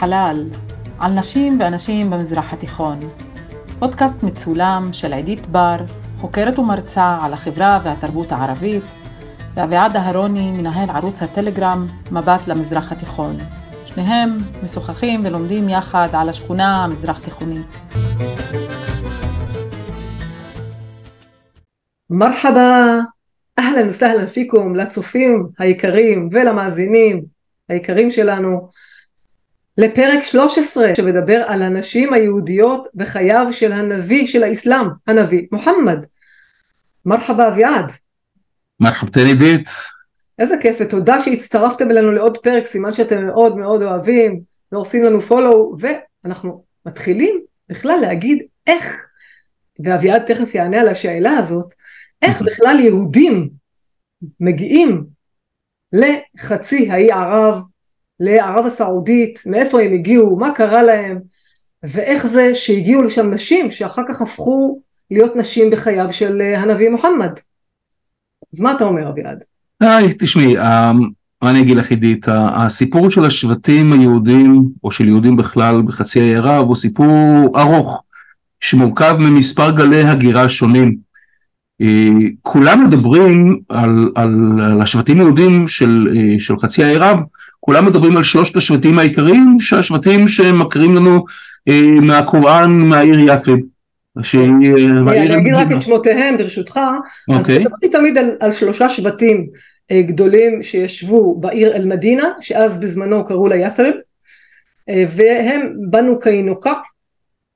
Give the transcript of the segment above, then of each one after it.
חלל, על נשים ואנשים במזרח התיכון. פודקאסט מצולם של עידית בר, חוקרת ומרצה על החברה והתרבות הערבית, ואביעד אהרוני, מנהל ערוץ הטלגרם מבט למזרח התיכון. שניהם משוחחים ולומדים יחד על השכונה המזרח תיכונית. מרחבה, אהלן וסהלן פיקום, לצופים היקרים ולמאזינים היקרים שלנו, לפרק 13 שמדבר על הנשים היהודיות בחייו של הנביא של האסלאם, הנביא מוחמד. מרחבה אביעד. מרחבתן עידית. איזה כיף ותודה שהצטרפתם אלינו לעוד פרק, סימן שאתם מאוד מאוד אוהבים ועושים לנו פולו ואנחנו מתחילים בכלל להגיד איך, ואביעד תכף יענה על השאלה הזאת, איך בכלל יהודים מגיעים לחצי האי ערב, לערב הסעודית, מאיפה הם הגיעו, מה קרה להם, ואיך זה שהגיעו לשם נשים שאחר כך הפכו להיות נשים בחייו של אה, הנביא מוחמד. אז מה אתה אומר אביעד? היי, תשמעי, אה, מה אני אגיד לך עידית, הסיפור של השבטים היהודים, או של יהודים בכלל בחצי האי ערב, הוא סיפור ארוך, שמורכב ממספר גלי הגירה שונים. אה, כולם מדברים על, על, על השבטים היהודים של, של חצי האי ערב, כולם מדברים על שלושת השבטים העיקריים, שהשבטים שמכירים לנו אה, מהקוראן, מהעיר ית'ריב. אני אגיד רק את שמותיהם ברשותך, אז אוקיי. מדברים תמיד על, על שלושה שבטים גדולים שישבו בעיר אל-מדינה, שאז בזמנו קראו לה ית'ריב, והם בנו קיינוקה,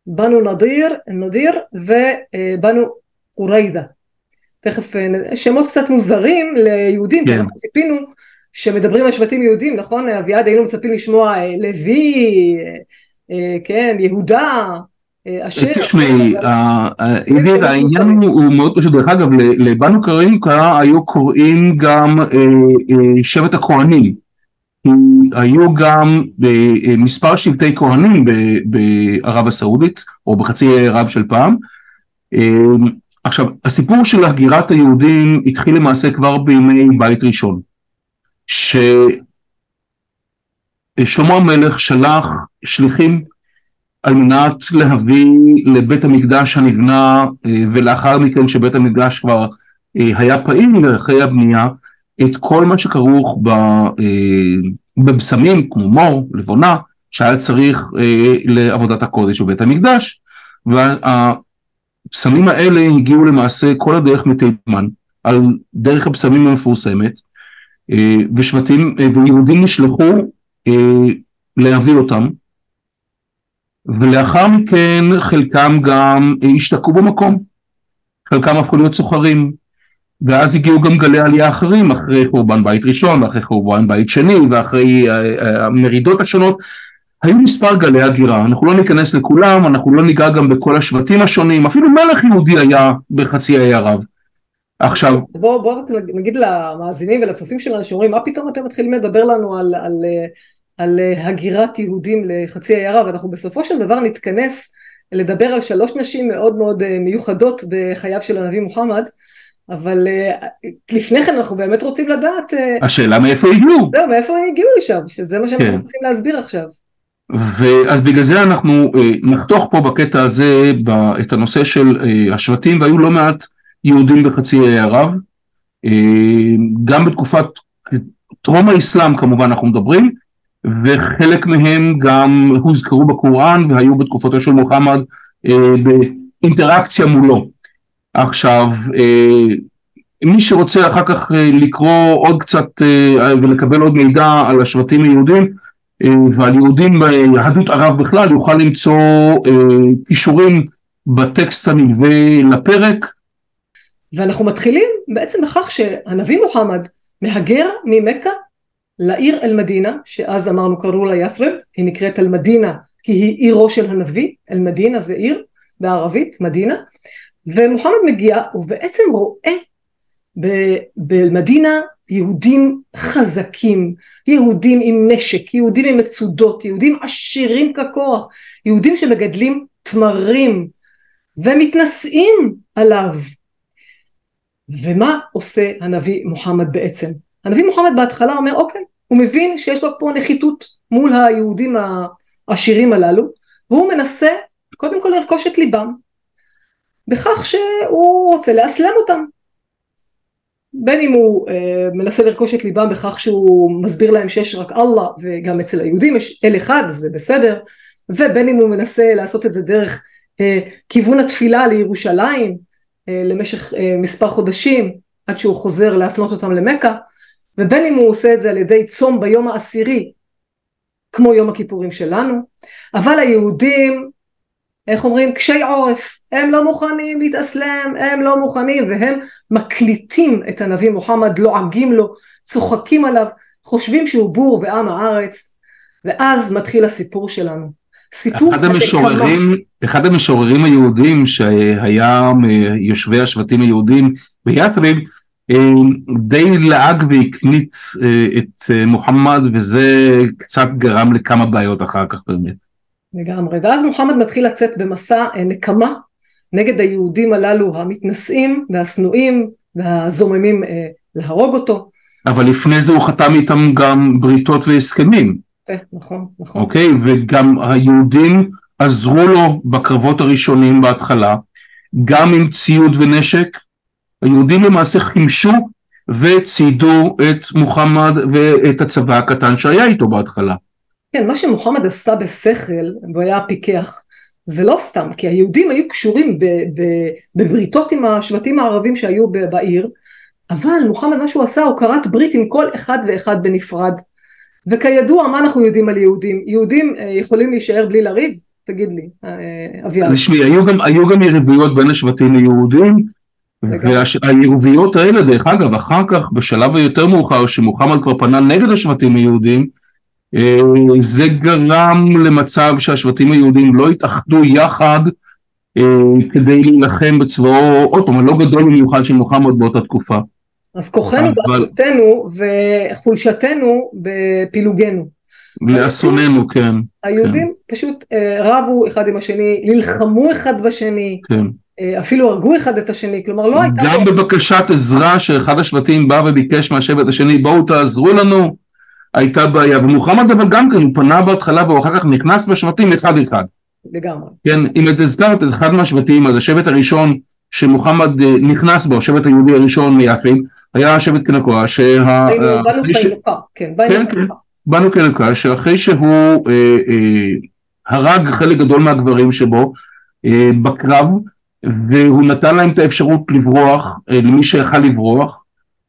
בנו נדיר, נדיר ובנו אוריידה. תכף אה, שמות קצת מוזרים ליהודים, כן. ציפינו שמדברים על שבטים יהודים, נכון? אביעד היינו מצפים לשמוע אה, לוי, אה, כן, יהודה, אשר. תשמעי, העניין הוא מאוד פשוט, דרך אגב לבנו קרינקה היו קוראים גם שבט הכהנים, היו גם מספר שבטי כהנים בערב הסעודית או בחצי ערב של פעם. עכשיו, הסיפור של הגירת היהודים התחיל למעשה כבר בימי בית ראשון, ששלמה המלך שלח שליחים על מנת להביא לבית המקדש הנבנה אה, ולאחר מכן שבית המקדש כבר אה, היה פעיל אחרי הבנייה את כל מה שכרוך אה, בבשמים כמו מור, לבונה, שהיה צריך לעבודת הקודש בבית המקדש. וה... הפסמים האלה הגיעו למעשה כל הדרך מתימן, על דרך הפסמים המפורסמת, ושבטים אה, ויהודים נשלחו אה, להביא אותם, ולאחר מכן חלקם גם השתקעו במקום, חלקם הפכו להיות סוחרים, ואז הגיעו גם גלי עלייה אחרים, אחרי חורבן בית ראשון, ואחרי חורבן בית שני, ואחרי המרידות השונות, היו מספר גלי הגירה, אנחנו לא ניכנס לכולם, אנחנו לא ניגע גם בכל השבטים השונים, אפילו מלך יהודי היה בחצי האי ערב. עכשיו... בוא, בוא נגיד למאזינים ולצופים שלנו שאומרים, מה פתאום אתם מתחילים לדבר לנו על, על, על, על הגירת יהודים לחצי האי ערב, אנחנו בסופו של דבר נתכנס לדבר על שלוש נשים מאוד מאוד אה, מיוחדות בחייו של הנביא מוחמד, אבל uh, לפני כן אנחנו באמת רוצים לדעת... השאלה מאיפה הגיעו. לא, מאיפה הם הגיעו לשם, שזה מה שאנחנו כן. רוצים להסביר עכשיו. ואז בגלל זה אנחנו אה, נחתוך פה בקטע הזה את הנושא של אה, השבטים והיו לא מעט יהודים בחצי האי ערב אה, גם בתקופת טרום האסלאם כמובן אנחנו מדברים וחלק מהם גם הוזכרו בקוראן והיו בתקופתו של מוחמד באינטראקציה מולו. עכשיו מי שרוצה אחר כך לקרוא עוד קצת ולקבל עוד מידע על השבטים היהודים אה, ועל יהודים ביהדות ערב בכלל יוכל למצוא קישורים אה, בטקסט הנלווה לפרק. ואנחנו מתחילים בעצם בכך שהנביא מוחמד מהגר ממכה לעיר אל-מדינה, שאז אמרנו קראו לה ית'רב, היא נקראת אל-מדינה כי היא עירו של הנביא, אל-מדינה זה עיר בערבית, מדינה, ומוחמד מגיע ובעצם רואה במדינה יהודים חזקים, יהודים עם נשק, יהודים עם מצודות, יהודים עשירים ככוח, יהודים שמגדלים תמרים ומתנשאים עליו. ומה עושה הנביא מוחמד בעצם? הנביא מוחמד בהתחלה אומר אוקיי, הוא מבין שיש לו פה נחיתות מול היהודים העשירים הללו, והוא מנסה קודם כל לרכוש את ליבם, בכך שהוא רוצה לאסלם אותם. בין אם הוא אה, מנסה לרכוש את ליבם בכך שהוא מסביר להם שיש רק אללה וגם אצל היהודים יש אל אחד זה בסדר ובין אם הוא מנסה לעשות את זה דרך אה, כיוון התפילה לירושלים למשך אה, מספר חודשים עד שהוא חוזר להפנות אותם למכה ובין אם הוא עושה את זה על ידי צום ביום העשירי כמו יום הכיפורים שלנו אבל היהודים איך אומרים? קשי עורף. הם לא מוכנים להתאסלם הם לא מוכנים והם מקליטים את הנביא מוחמד לועגים לו צוחקים עליו חושבים שהוא בור ועם הארץ ואז מתחיל הסיפור שלנו סיפור אחד המשוררים, אחד המשוררים היהודים שהיה מיושבי השבטים היהודים בית'ריב אה, די לעג והקניץ אה, את אה, מוחמד וזה קצת גרם לכמה בעיות אחר כך באמת. לגמרי, ואז מוחמד מתחיל לצאת במסע נקמה נגד היהודים הללו המתנשאים והשנואים והזוממים להרוג אותו. אבל לפני זה הוא חתם איתם גם בריתות והסכמים. נכון, נכון. אוקיי, וגם היהודים עזרו לו בקרבות הראשונים בהתחלה, גם עם ציוד ונשק, היהודים למעשה חימשו וציידו את מוחמד ואת הצבא הקטן שהיה איתו בהתחלה. כן, מה שמוחמד עשה בשכל, והוא היה פיקח, זה לא סתם, כי היהודים היו קשורים בבריתות עם השבטים הערבים שהיו בעיר, אבל מוחמד מה שהוא עשה, הוא כרת ברית עם כל אחד ואחד בנפרד. וכידוע, מה אנחנו יודעים על יהודים? יהודים אה, יכולים להישאר בלי לריב? תגיד לי, אה, אביעד. תשמעי, היו גם, היו גם יריבויות בין השבטים היהודים, והיריבויות האלה, דרך אגב, אחר כך, בשלב היותר מאוחר, שמוחמד כבר פנה נגד השבטים היהודים, אה, זה גרם למצב שהשבטים היהודים לא התאחדו יחד כדי להילחם בצבאו, עוד פעם, לא גדול במיוחד של מוחמד באותה תקופה. אז כוחנו. באחדותנו וחולשתנו בפילוגנו. לאסוננו, כן. היהודים כן. פשוט אה, רבו אחד עם השני, נלחמו אחד בשני, כן. אה, אפילו הרגו אחד את השני, כלומר לא הייתה... גם בבקשת עזרה שאחד השבטים בא וביקש מהשבט השני, בואו תעזרו לנו, הייתה בעיה. ומוחמד אבל גם כן, הוא פנה בהתחלה והוא אחר כך נכנס בשבטים אחד אחד. לגמרי. כן, אם את הזכרת את אחד מהשבטים, אז השבט הראשון שמוחמד אה, נכנס בו, השבט היהודי הראשון מיחריב, היה שבט קנקוע, שה... באנו קנקוע, כן, באנו קנקוע. באנו קנקוע, שאחרי שהוא אה, אה, הרג חלק גדול מהגברים שבו אה, בקרב, והוא נתן להם את האפשרות לברוח, אה, למי שיכל לברוח,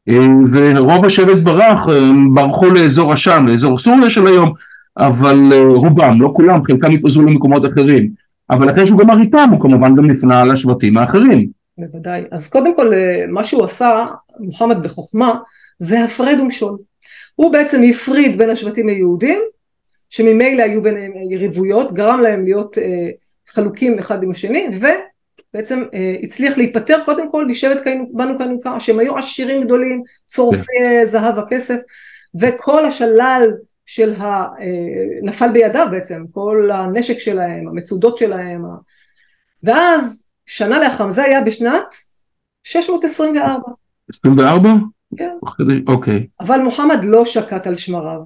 אה, ורוב השבט ברח, אה, ברחו לאזור עשן, לאזור סוריה של היום, אבל אה, רובם, לא כולם, חלקם התפזרו למקומות אחרים. אבל אחרי שהוא גמר איתם, הוא כמובן גם נפנה לשבטים האחרים. בוודאי. אז קודם כל, אה, מה שהוא עשה, מוחמד בחוכמה, זה הפרד ומשול. הוא בעצם הפריד בין השבטים היהודים, שממילא היו ביניהם יריבויות, גרם להם להיות אה, חלוקים אחד עם השני, ובעצם אה, הצליח להיפטר קודם כל משבט בנו קנוקה, שהם היו עשירים גדולים, צורפי כן. זהב וכסף, וכל השלל של ה... אה, נפל בידיו בעצם, כל הנשק שלהם, המצודות שלהם, ואז שנה לאחר, זה היה בשנת 624. 24? כן. אוקיי. אבל מוחמד לא שקט על שמריו.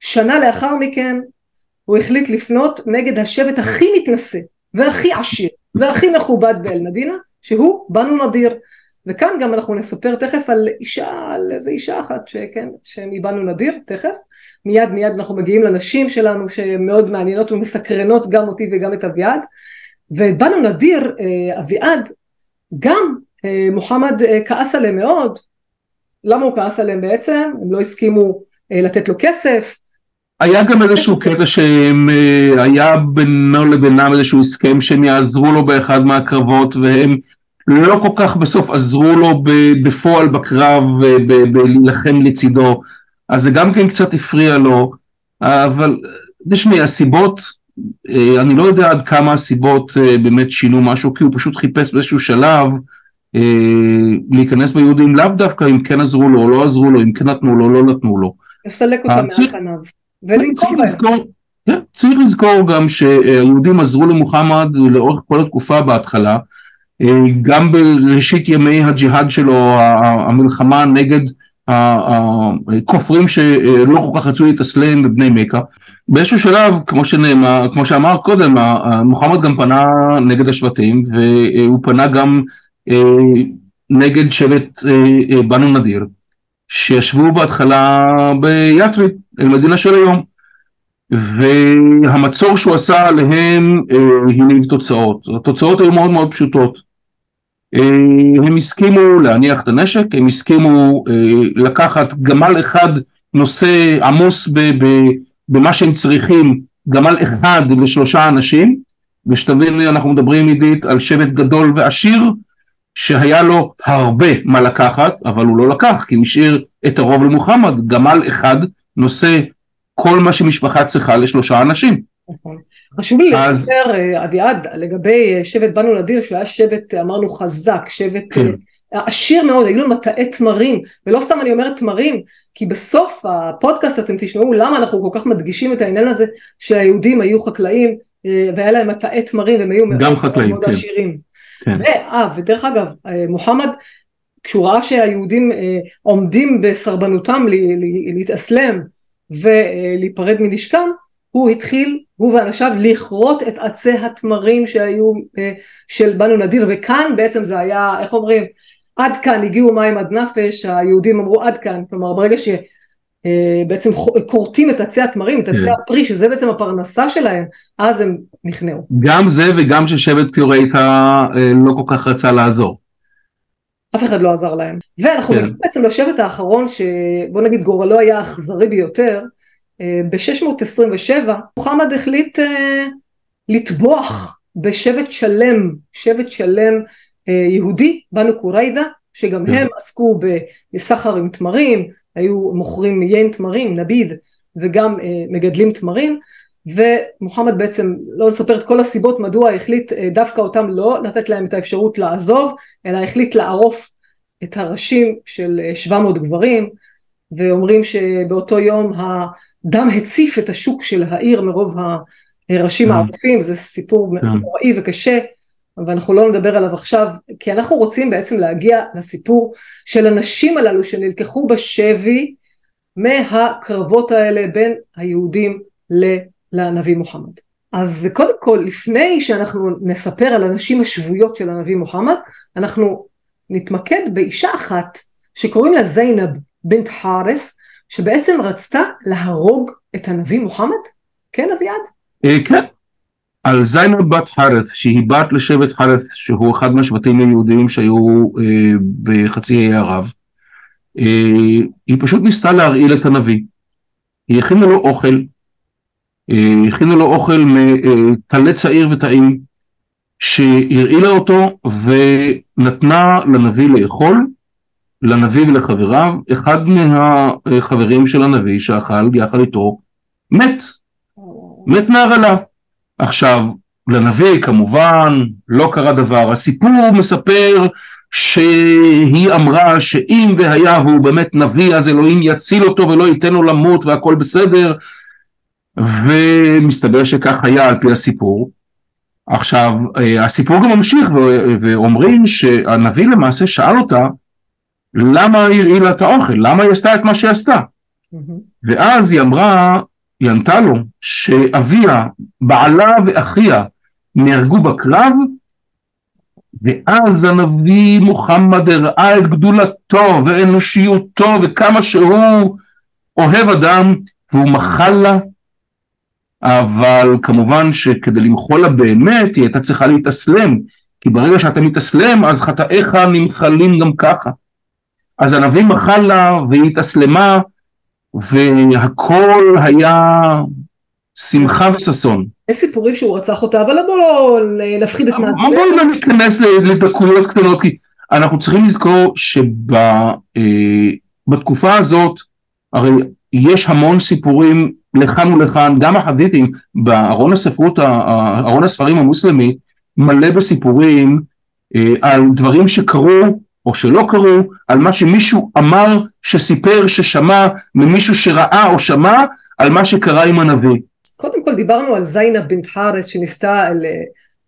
שנה לאחר מכן הוא החליט לפנות נגד השבט הכי מתנשא והכי עשיר והכי מכובד באל-מדינה, שהוא בנו נדיר. וכאן גם אנחנו נספר תכף על אישה, על איזה אישה אחת שכן, שמבנו נדיר, תכף. מיד מיד אנחנו מגיעים לנשים שלנו שמאוד מעניינות ומסקרנות גם אותי וגם את אביעד. ובנו נדיר, אה, אביעד, גם מוחמד אה, כעס עליהם מאוד. למה הוא כעס עליהם בעצם? הם לא הסכימו לתת לו כסף. היה גם איזשהו קטע שהיה בינו לבינם איזשהו הסכם שהם יעזרו לו באחד מהקרבות והם לא כל כך בסוף עזרו לו בפועל בקרב בלהילחם לצידו אז זה גם כן קצת הפריע לו אבל תשמעי הסיבות אה, אני לא יודע עד כמה הסיבות אה, באמת שינו משהו, כי הוא פשוט חיפש באיזשהו שלב אה, להיכנס ביהודים, לאו דווקא אם כן עזרו לו או לא עזרו לו, אם כן נתנו לו או לא נתנו לו. לסלק אותם פניו. ולנקום בהם. כן, צריך לזכור גם שהיהודים עזרו למוחמד לאורך כל התקופה בהתחלה, גם בראשית ימי הג'יהאד שלו, המלחמה נגד הכופרים שלא כל כך רצו להתאסלם בבני מכה. באיזשהו שלב, כמו שנאמר, כמו שאמר קודם, מוחמד גם פנה נגד השבטים והוא פנה גם נגד שבט בנו נדיר, שישבו בהתחלה ביתרי, אל-מדינה של היום. והמצור שהוא עשה עליהם הניב תוצאות. התוצאות היו מאוד מאוד פשוטות. הם הסכימו להניח את הנשק, הם הסכימו לקחת גמל אחד נושא עמוס במה שהם צריכים, גמל אחד לשלושה אנשים, ושתבין אנחנו מדברים עידית על שבט גדול ועשיר, שהיה לו הרבה מה לקחת, אבל הוא לא לקח, כי הוא השאיר את הרוב למוחמד, גמל אחד נושא כל מה שמשפחה צריכה לשלושה אנשים. נכון. חשוב לי אז... לספר, אה, אביעד, לגבי אה, שבט בנו נדיר, שהוא היה שבט, אה, אמרנו, חזק, שבט כן. עשיר מאוד, היו לו מטעי תמרים, ולא סתם אני אומרת תמרים, כי בסוף הפודקאסט אתם תשמעו למה אנחנו כל כך מדגישים את העניין הזה שהיהודים היו חקלאים, והיה להם מטעי תמרים, והם היו מאוד, חקלאים, מאוד כן. עשירים. כן. ו, ודרך אגב, מוחמד, כשהוא ראה שהיהודים עומדים בסרבנותם להתאסלם ולהיפרד מנשקם, הוא התחיל, הוא ואנשיו, לכרות את עצי התמרים שהיו אה, של בנו נדיר, וכאן בעצם זה היה, איך אומרים, עד כאן הגיעו מים עד נפש, היהודים אמרו עד כאן, כלומר ברגע אה, כורתים את עצי התמרים, את עצי כן. הפרי, שזה בעצם הפרנסה שלהם, אז הם נכנעו. גם זה וגם ששבט פיורייטה אה, לא כל כך רצה לעזור. אף אחד לא עזר להם. ואנחנו כן. מגיעים בעצם לשבט האחרון שבוא נגיד גורלו היה האכזרי ביותר, ב-627 מוחמד החליט לטבוח בשבט שלם, שבט שלם יהודי, בנו קוריידה, שגם. כן. הם עסקו בסחר עם תמרים, היו מוכרים יין תמרים, נביד, וגם uh, מגדלים תמרים, ומוחמד בעצם, לא לספר את כל הסיבות מדוע החליט uh, דווקא אותם לא לתת להם את האפשרות לעזוב, אלא החליט לערוף את הראשים של 700 גברים, ואומרים שבאותו יום דם הציף את השוק של העיר מרוב הראשים כן. הערופים, זה סיפור כן. נוראי וקשה, אבל אנחנו לא נדבר עליו עכשיו, כי אנחנו רוצים בעצם להגיע לסיפור של הנשים הללו שנלקחו בשבי מהקרבות האלה בין היהודים לנביא מוחמד. אז קודם כל, לפני שאנחנו נספר על הנשים השבויות של הנביא מוחמד, אנחנו נתמקד באישה אחת שקוראים לה זיינב בנט חארס, שבעצם רצתה להרוג את הנביא מוחמד? כן אביעד? אה, כן. על זיינב בת חרeth, שהיא בת לשבט חרeth, שהוא אחד מהשבטים היהודיים שהיו אה, בחצי האי ערב, אה, היא פשוט ניסתה להרעיל את הנביא. היא הכינה לו אוכל, אה, הכינה לו אוכל מטלה צעיר וטעים, שהרעילה אותו ונתנה לנביא לאכול, לנביא ולחבריו, אחד מהחברים של הנביא שאכל יחד איתו מת, מת מהרעלה. עכשיו, לנביא כמובן לא קרה דבר, הסיפור מספר שהיא אמרה שאם והיה והוא באמת נביא אז אלוהים יציל אותו ולא ייתן לו למות והכל בסדר ומסתבר שכך היה על פי הסיפור. עכשיו הסיפור גם ממשיך ואומרים שהנביא למעשה שאל אותה למה היא הרעילה את האוכל? למה היא עשתה את מה שהיא עשתה? ואז היא אמרה, היא ענתה לו, שאביה, בעלה ואחיה נהרגו בקרב, ואז הנביא מוחמד הראה את גדולתו ואנושיותו וכמה שהוא אוהב אדם והוא מחל לה. אבל כמובן שכדי למחול לה באמת היא הייתה צריכה להתאסלם כי ברגע שאתה מתאסלם אז חטאיך נמחלים גם ככה. אז הנביא מחל לה והיא התאסלמה והכל היה שמחה וששון. יש סיפורים שהוא רצח אותה, אבל בואו לא נפחיד את מעשה. בואו לא ניכנס לדקויות קטנות, כי אנחנו צריכים לזכור שבתקופה הזאת, הרי יש המון סיפורים לכאן ולכאן, גם החדיתים, בארון הספרות, ארון הספרים המוסלמי, מלא בסיפורים אה, על דברים שקרו או שלא קרו, על מה שמישהו אמר, שסיפר, ששמע, ממישהו שראה או שמע, על מה שקרה עם הנביא. קודם כל דיברנו על זיינה בנט חארס שניסתה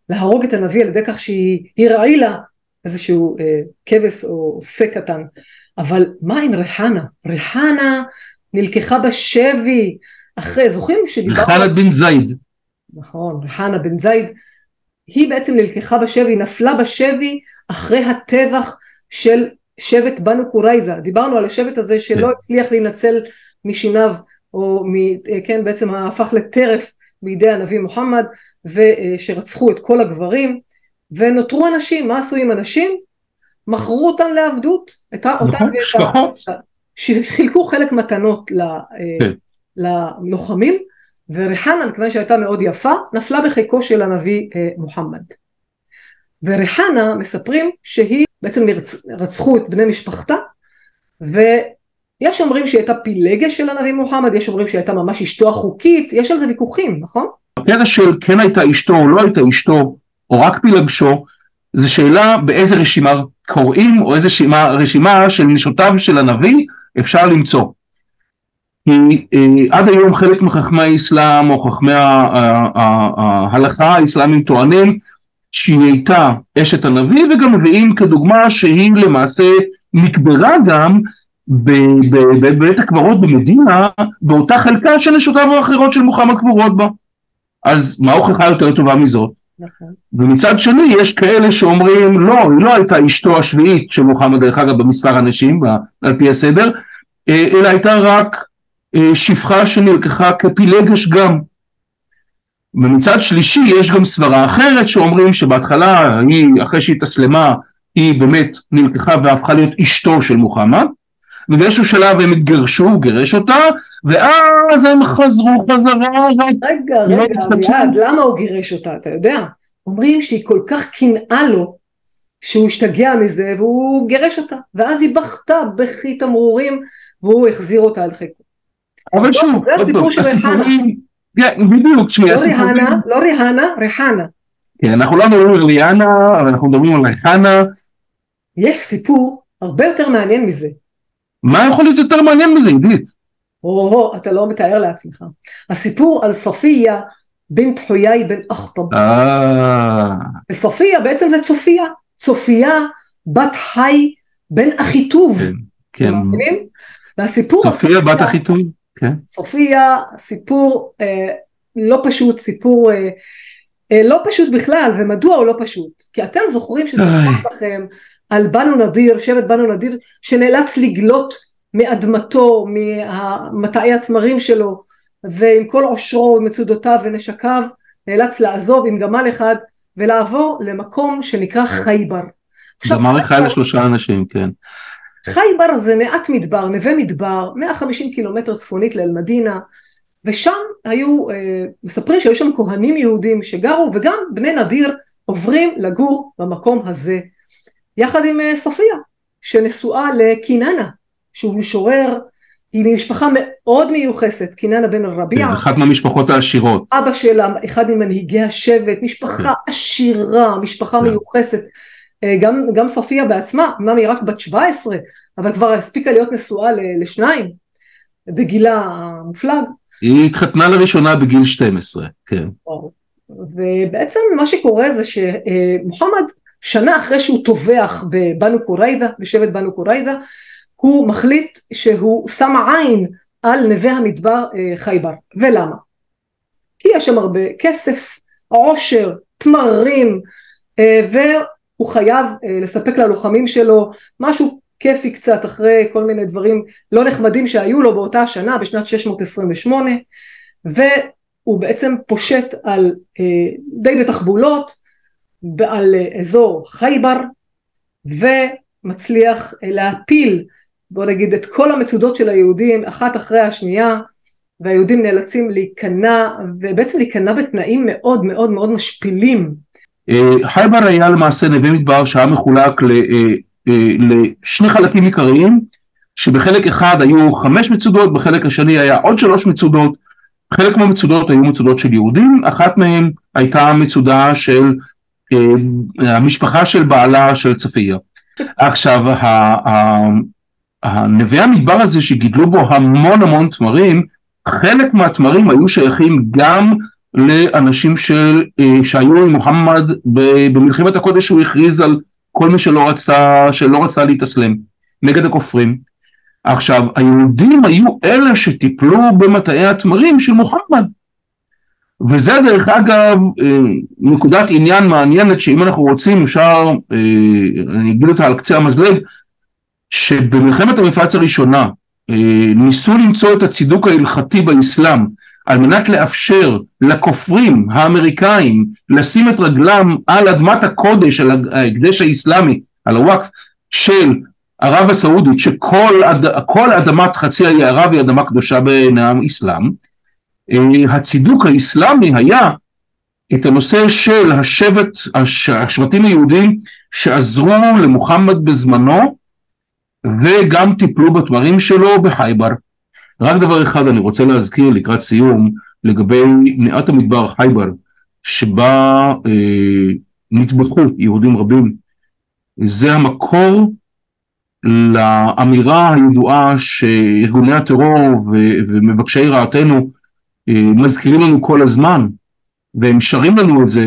להרוג את הנביא על ידי כך שהיא הרעילה איזשהו אה, כבש או שא קטן. אבל מה עם ריחנה? ריחנה נלקחה בשבי, אחרי, זוכרים שדיברנו... ריחנה בן זייד. נכון, ריחנה בן זייד. היא בעצם נלקחה בשבי, נפלה בשבי אחרי הטבח של שבט בנו קורייזה. דיברנו על השבט הזה שלא כן. הצליח להינצל משיניו, או מ, כן, בעצם הפך לטרף בידי הנביא מוחמד, ושרצחו את כל הגברים, ונותרו אנשים, מה עשו עם אנשים? מכרו אותם לעבדות, את אותם נכון, שכחות. שחילקו חלק מתנות ל- אה, כן. ללוחמים, וריחנה, מכיוון שהייתה מאוד יפה, נפלה בחיקו של הנביא אה, מוחמד. וריחנה מספרים שהיא, בעצם נרצ... רצחו את בני משפחתה, ויש אומרים שהיא הייתה פילגש של הנביא מוחמד, יש אומרים שהיא הייתה ממש אשתו החוקית, יש על זה ויכוחים, נכון? הקטע של כן הייתה אשתו או לא הייתה אשתו, או רק פילגשו, זה שאלה באיזה רשימה קוראים, או איזה רשימה, רשימה של נשותיו של הנביא אפשר למצוא. כי אה, עד היום חלק מחכמי האסלאם או חכמי ההלכה האסלאמים טוענים שהיא הייתה אשת הנביא וגם מביאים כדוגמה שהיא למעשה נקברה גם בבית הקברות במדינה באותה חלקה שנשותיו האחרות של מוחמד קבורות בה. אז מה הוכחה יותר טובה מזאת? נכון. ומצד שני יש כאלה שאומרים לא, היא לא הייתה אשתו השביעית של מוחמד דרך אגב במספר הנשים על פי הסדר, אה, אלא הייתה רק אה, שפחה שנלקחה כפילגש גם. ומצד שלישי יש גם סברה אחרת שאומרים שבהתחלה היא, אחרי שהיא התאסלמה, היא באמת נלקחה והפכה להיות אשתו של מוחמד, ובאיזשהו שלב הם התגרשו, הוא גירש אותה, ואז הם חזרו חזרה, רגע, לא רגע? אביעד, למה הוא גירש אותה, אתה יודע? אומרים שהיא כל כך קנאה לו, שהוא השתגע מזה, והוא גירש אותה, ואז היא בכתה בכי תמרורים, והוא החזיר אותה על חיקו. אבל שוב, זה הסיפור של. הסיפורים- כן, בדיוק, תשמעי, לא ריהנה, לא ריהנה, ריחנה. כן, אנחנו לא מדברים על ליאנה, אבל אנחנו מדברים על ריחנה, יש סיפור הרבה יותר מעניין מזה. מה יכול להיות יותר מעניין מזה, עידית? או, אתה לא מתאר לעצמך. הסיפור על סופיה בן חויי בן אכטב. אה, וסופיה בעצם זה צופיה. צופיה בת חי בן אחיטוב. כן, כן? והסיפור על סופיה בת הכי טוב, כן, סופיה, סיפור אה, לא פשוט, סיפור אה, אה, לא פשוט בכלל, ומדוע הוא לא פשוט? כי אתם זוכרים שסיפרתי לכם על בנו נדיר, שבט בנו נדיר, שנאלץ לגלות מאדמתו, ממטעי התמרים שלו, ועם כל עושרו ומצודותיו ונשקיו, נאלץ לעזוב עם גמל אחד ולעבור למקום שנקרא חייבר. עכשיו, גמר אחד חייבר- לשלושה אנשים, כן, חייבר זה מעט מדבר, נווה מדבר, 150 קילומטר צפונית לאל-מדינה, ושם היו, אה, מספרים שהיו שם כהנים יהודים שגרו, וגם בני נדיר עוברים לגור במקום הזה, יחד עם אה, סופיה, שנשואה לקיננה, שהוא משורר, היא ממשפחה מאוד מיוחסת, קיננה בן הרביע, כן, אחת מהמשפחות העשירות, אבא שלה, אחד ממנהיגי השבט, משפחה כן. עשירה, משפחה כן. מיוחסת. אה, גם, גם סופיה בעצמה, אמנם היא רק בת 17, אבל כבר הספיקה להיות נשואה לשניים, בגילה המופלג. היא התחתנה לראשונה בגיל 12, כן, ובעצם מה שקורה זה שמוחמד, שנה אחרי שהוא טובח בבנו קוריידה, בשבט בנו קוריידה, הוא מחליט שהוא שם עין על נווה המדבר אה, חייבר. ולמה? כי יש שם הרבה כסף, עושר, תמרים, והוא חייב אה, לספק ללוחמים שלו משהו כיפי קצת אחרי כל מיני דברים לא נחמדים שהיו לו באותה השנה, בשנת 628, והוא בעצם פושט על אה, די בתחבולות, על אה, אזור חייבר, ומצליח להפיל, בוא נגיד, את כל המצודות של היהודים אחת אחרי השנייה, והיהודים נאלצים להיכנע, ובעצם להיכנע בתנאים מאוד מאוד מאוד משפילים. אה, חייבר היה למעשה נווה מדבר שהיה מחולק אה, אה, לשני חלקים עיקריים, שבחלק אחד היו חמש מצודות, בחלק השני היה עוד שלוש מצודות, חלק מהמצודות היו מצודות של יהודים, אחת מהן הייתה מצודה של המשפחה של בעלה של צפיה. עכשיו, ה- ה- הנווה המדבר הזה שגידלו בו המון המון תמרים, חלק מהתמרים היו שייכים גם לאנשים של, אה, שהיו עם מוחמד במלחמת הקודש שהוא הכריז על כל מי שלא רצה, שלא רצה להתאסלם. נגד הכופרים. עכשיו, היהודים היו אלה שטיפלו במטעי התמרים של מוחמד. וזה דרך אגב אה, נקודת עניין מעניינת שאם אנחנו רוצים אפשר, אה, אני אגיד אותה על קצה המזלג, שבמלחמת המפרץ הראשונה ניסו למצוא את הצידוק ההלכתי באסלאם על מנת לאפשר לכופרים האמריקאים לשים את רגלם על אדמת הקודש, על ההקדש האסלאמי, על הוואקף של ערב הסעודית, שכל אד, אדמת חצי האי ערב היא אדמה קדושה בעיני האסלאם, אה, הצידוק האסלאמי היה את הנושא של השבט, הש, השבטים היהודים שעזרו למוחמד בזמנו וגם טיפלו בתמרים שלו בחייבר. רק דבר אחד אני רוצה להזכיר לקראת סיום לגבי נעת המדבר חייבר שבה אה, נטבחו יהודים רבים זה המקור לאמירה הידועה שארגוני הטרור ומבקשי רעתנו אה, מזכירים לנו כל הזמן והם שרים לנו את זה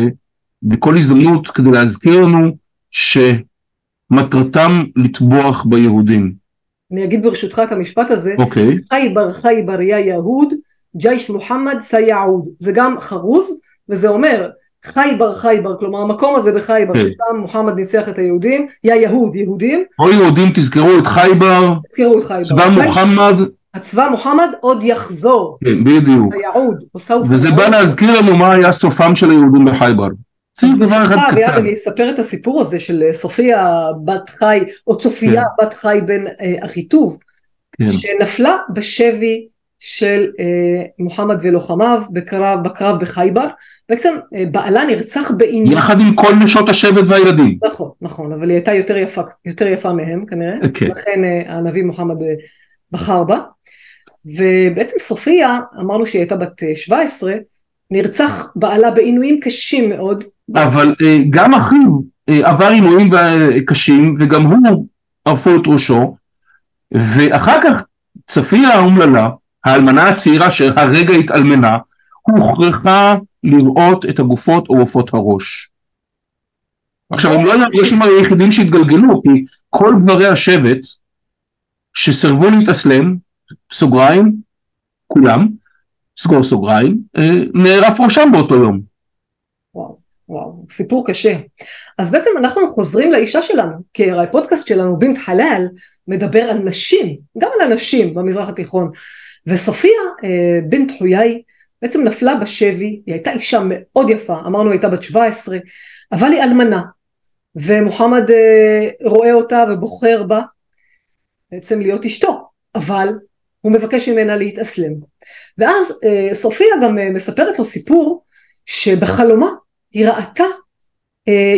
בכל הזדמנות כדי להזכיר לנו שמטרתם לטבוח ביהודים. אני אגיד ברשותך את המשפט הזה, אוקיי. חייבר חייבר יא יהוד, ג'ייש מוחמד סייעוד, זה גם חרוז וזה אומר חייבר חייבר, כלומר המקום הזה בחייבר, כן. ששם מוחמד ניצח את היהודים, יא יהוד, יהודים. או יהודים תזכרו את חייבר, תזכרו את חייבר. צבא מוחמד. הצבא מוחמד עוד יחזור. כן, בדיוק. וזה בא להזכיר לנו מה היה סופם של היהודים בחייבר. אני אספר את הסיפור הזה של אה, סופיה בת חי, או צופיה כן. בת חי בן אה, אחיטוב, כן. שנפלה בשבי של אה, מוחמד ולוחמיו בקרב, בקרב בחייבר, בעצם בעלה נרצח בעניין. יחד עם כל נשות השבט והילדים. נכון, נכון, אבל היא הייתה יותר יפה, מהם כנראה. כן. לכן הנביא מוחמד בחר בה, ובעצם סופיה, אמרנו שהיא הייתה בת 17, אה, נרצח בעלה בעינויים קשים מאוד. אבל אה, גם אחיו אה, עבר עינויים קשים וגם הוא ערפו את ראשו, ואחר כך צפיה האומללה האלמנה הצעירה שהרגע התאלמנה, הוכרחה לראות את הגופות עורפות הראש. עכשיו הם לא היו האנשים היחידים שהתגלגלו, כי כל גברי השבט שסרבו להתאסלם, סוגריים, כולם, סגור סוגריים, אה, נערף ראשם באותו יום. וואו, וואו, סיפור קשה. אז בעצם אנחנו חוזרים לאישה שלנו, כי הרי הפודקאסט שלנו, בינת חלל, מדבר על נשים, גם על הנשים במזרח התיכון. וסופיה אה, בן תחויי בעצם נפלה בשבי, היא הייתה אישה מאוד יפה, אמרנו הייתה בת 17, אבל היא אלמנה, ומוחמד אה, רואה אותה ובוחר בה בעצם להיות אשתו, אבל הוא מבקש ממנה להתאסלם. ואז אה, סופיה גם מספרת לו סיפור שבחלומה היא ראתה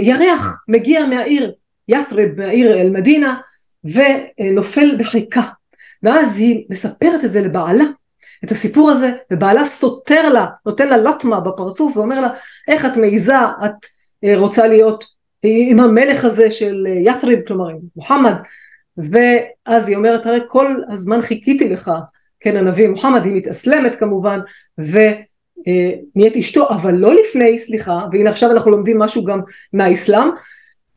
ירח מגיע מהעיר ית'רב, מהעיר אל-מדינה, ונופל בחיקה. ואז היא מספרת את זה לבעלה, את הסיפור הזה, ובעלה סותר לה, נותן לה לטמה בפרצוף ואומר לה, איך את מעיזה, את אה, רוצה להיות עם המלך הזה של אה, ית'ריב, כלומר עם מוחמד, ואז היא אומרת, הרי כל הזמן חיכיתי לך, כן הנביא מוחמד, היא מתאסלמת כמובן, ונהיית אה, אשתו, אבל לא לפני, סליחה, והנה עכשיו אנחנו לומדים משהו גם מהאסלאם,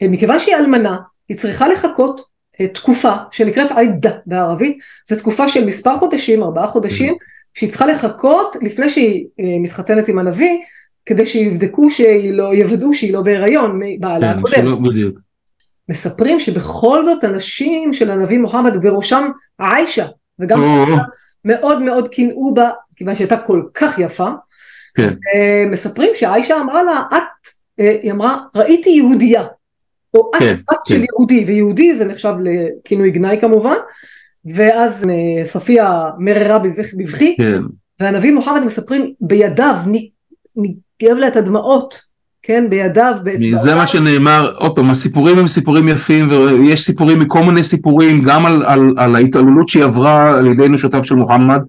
מכיוון שהיא אלמנה, היא צריכה לחכות תקופה שנקראת עידה בערבית, זו תקופה של מספר חודשים, ארבעה חודשים, שהיא צריכה לחכות לפני שהיא אה, מתחתנת עם הנביא, כדי שיבדקו שהיא לא, יוודאו שהיא לא בהיריון מבעלה כן, הקודם. מספרים שבכל זאת הנשים של הנביא מוחמד ובראשם עיישה וגם מאוד מאוד קינאו בה כיוון שהייתה כל כך יפה. כן. מספרים שעיישה אמרה לה את, אה, היא אמרה ראיתי יהודייה או את כן, בת כן. של יהודי, ויהודי זה נחשב לכינוי גנאי כמובן, ואז אה, סופיה מררה בבכי, כן. והנביא מוחמד מספרים בידיו, ניגב לה את הדמעות, כן, בידיו, באצבעותיו. זה מה שנאמר, עוד פעם, הסיפורים הם סיפורים יפים, ויש סיפורים מכל מיני סיפורים, גם על, על, על ההתעללות שהיא עברה על ידי נשותיו של מוחמד,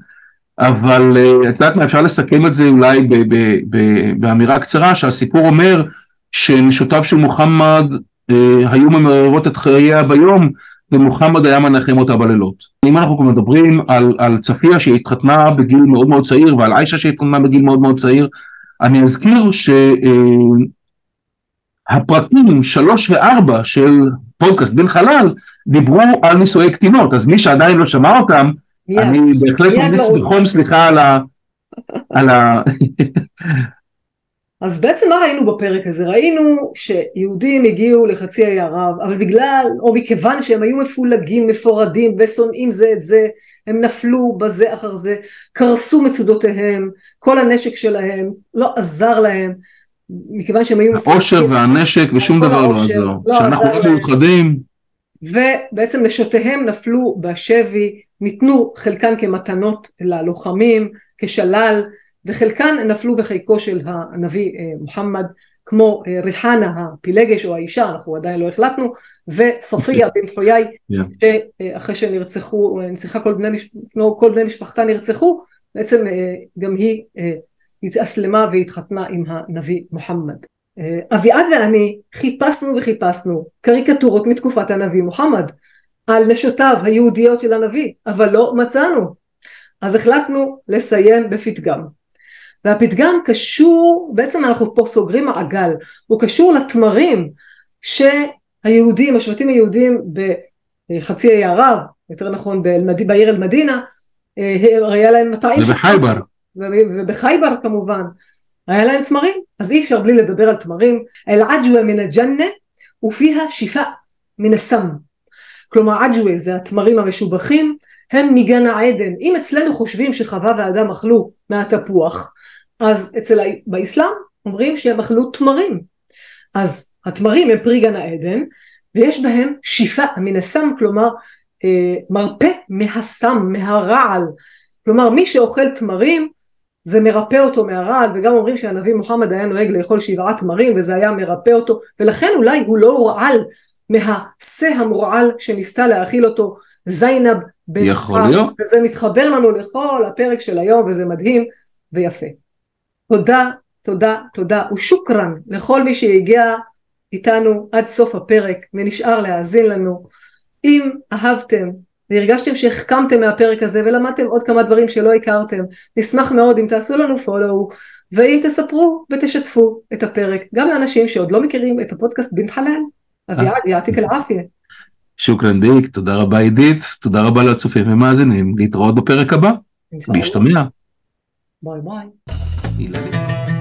אבל אה, את יודעת מה, אפשר לסכם את זה אולי ב, ב, ב, באמירה קצרה, שהסיפור אומר שנשותיו של מוחמד אה, היו ממררות את חייה ביום ומוחמד היה מנחם אותה בלילות. אם אנחנו מדברים על, על צפיה שהתחתנה בגיל מאוד מאוד צעיר ועל עיישה שהתחתנה בגיל מאוד מאוד צעיר, אני אזכיר הפרקים שלוש וארבע של פודקאסט בן חלל דיברו על נישואי קטינות, אז מי שעדיין לא שמע אותם. אני בהחלט ממליץ בחום סליחה על ה... על ה... אז בעצם מה ראינו בפרק הזה? ראינו שיהודים הגיעו לחצי האי ערב, אבל בגלל, או מכיוון שהם היו מפולגים, מפורדים ושונאים זה את זה, הם נפלו בזה אחר זה, קרסו מצודותיהם, כל הנשק שלהם לא עזר להם, מכיוון שהם היו העושר והנשק ושום דבר לא עזר. לא שאנחנו לא להם. מאוחדים, ובעצם נשותיהם נפלו בשבי, ניתנו חלקן כמתנות ללוחמים, כשלל, וחלקן נפלו בחיקו של הנביא אה, מוחמד, כמו אה, ריחנה הפילגש או האישה, אנחנו עדיין לא החלטנו, וספריה בן חויי, Yeah. שאחרי שנרצחו, אה, נרצחה כל בני, מש... כמו כל בני משפחתה נרצחו, בעצם אה, גם היא אה, התאסלמה והתחתנה עם הנביא מוחמד. אה, אביעד ואני חיפשנו וחיפשנו קריקטורות מתקופת הנביא מוחמד על נשותיו היהודיות של הנביא, אבל לא מצאנו. אז החלטנו לסיים בפתגם. והפתגם קשור, בעצם אנחנו פה סוגרים מעגל, הוא קשור לתמרים שהיהודים, השבטים היהודים בחצי האי ערב, יותר נכון באל- בעיר אל-מדינה, אה, היה להם מטעים ובחייבר. וב- ובחייבר כמובן, היה להם תמרים, אז אי אפשר בלי לדבר על תמרים. אל-עג'ווה מן הג'נה ופיها שיפה מן הסם. כלומר עג'ווה זה התמרים המשובחים, הם מגן העדן. אם אצלנו חושבים שחווה ואדם אכלו מהתפוח, אז אצל ה... באסלאם אומרים שהם אכלו תמרים. אז התמרים הם פרי גן העדן, ויש בהם שיפה מן הסם, כלומר אה, מרפא מהסם, מהרעל. כלומר מי שאוכל תמרים זה מרפא אותו מהרעל וגם אומרים שהנביא מוחמד היה נוהג לאכול שבעה תמרים וזה היה מרפא אותו ולכן אולי הוא לא הורעל מהשה המורעל שניסתה להאכיל אותו זיינב בן יכול. להיות. וזה מתחבר לנו לכל הפרק של היום וזה מדהים ויפה. תודה, תודה, תודה ושוקרן לכל מי שהגיע איתנו עד סוף הפרק ונשאר להאזין לנו. אם אהבתם והרגשתם שהחכמתם מהפרק הזה ולמדתם עוד כמה דברים שלא הכרתם, נשמח מאוד אם תעשו לנו פולו ואם תספרו ותשתפו את הפרק גם לאנשים שעוד לא מכירים את הפודקאסט בן חלל. אביעד יעתיק אל עפיה. שוקרן דיק, תודה רבה עידית, תודה רבה לצופים ומאזינים, להתראות בפרק הבא, להשתמע. Bye bye.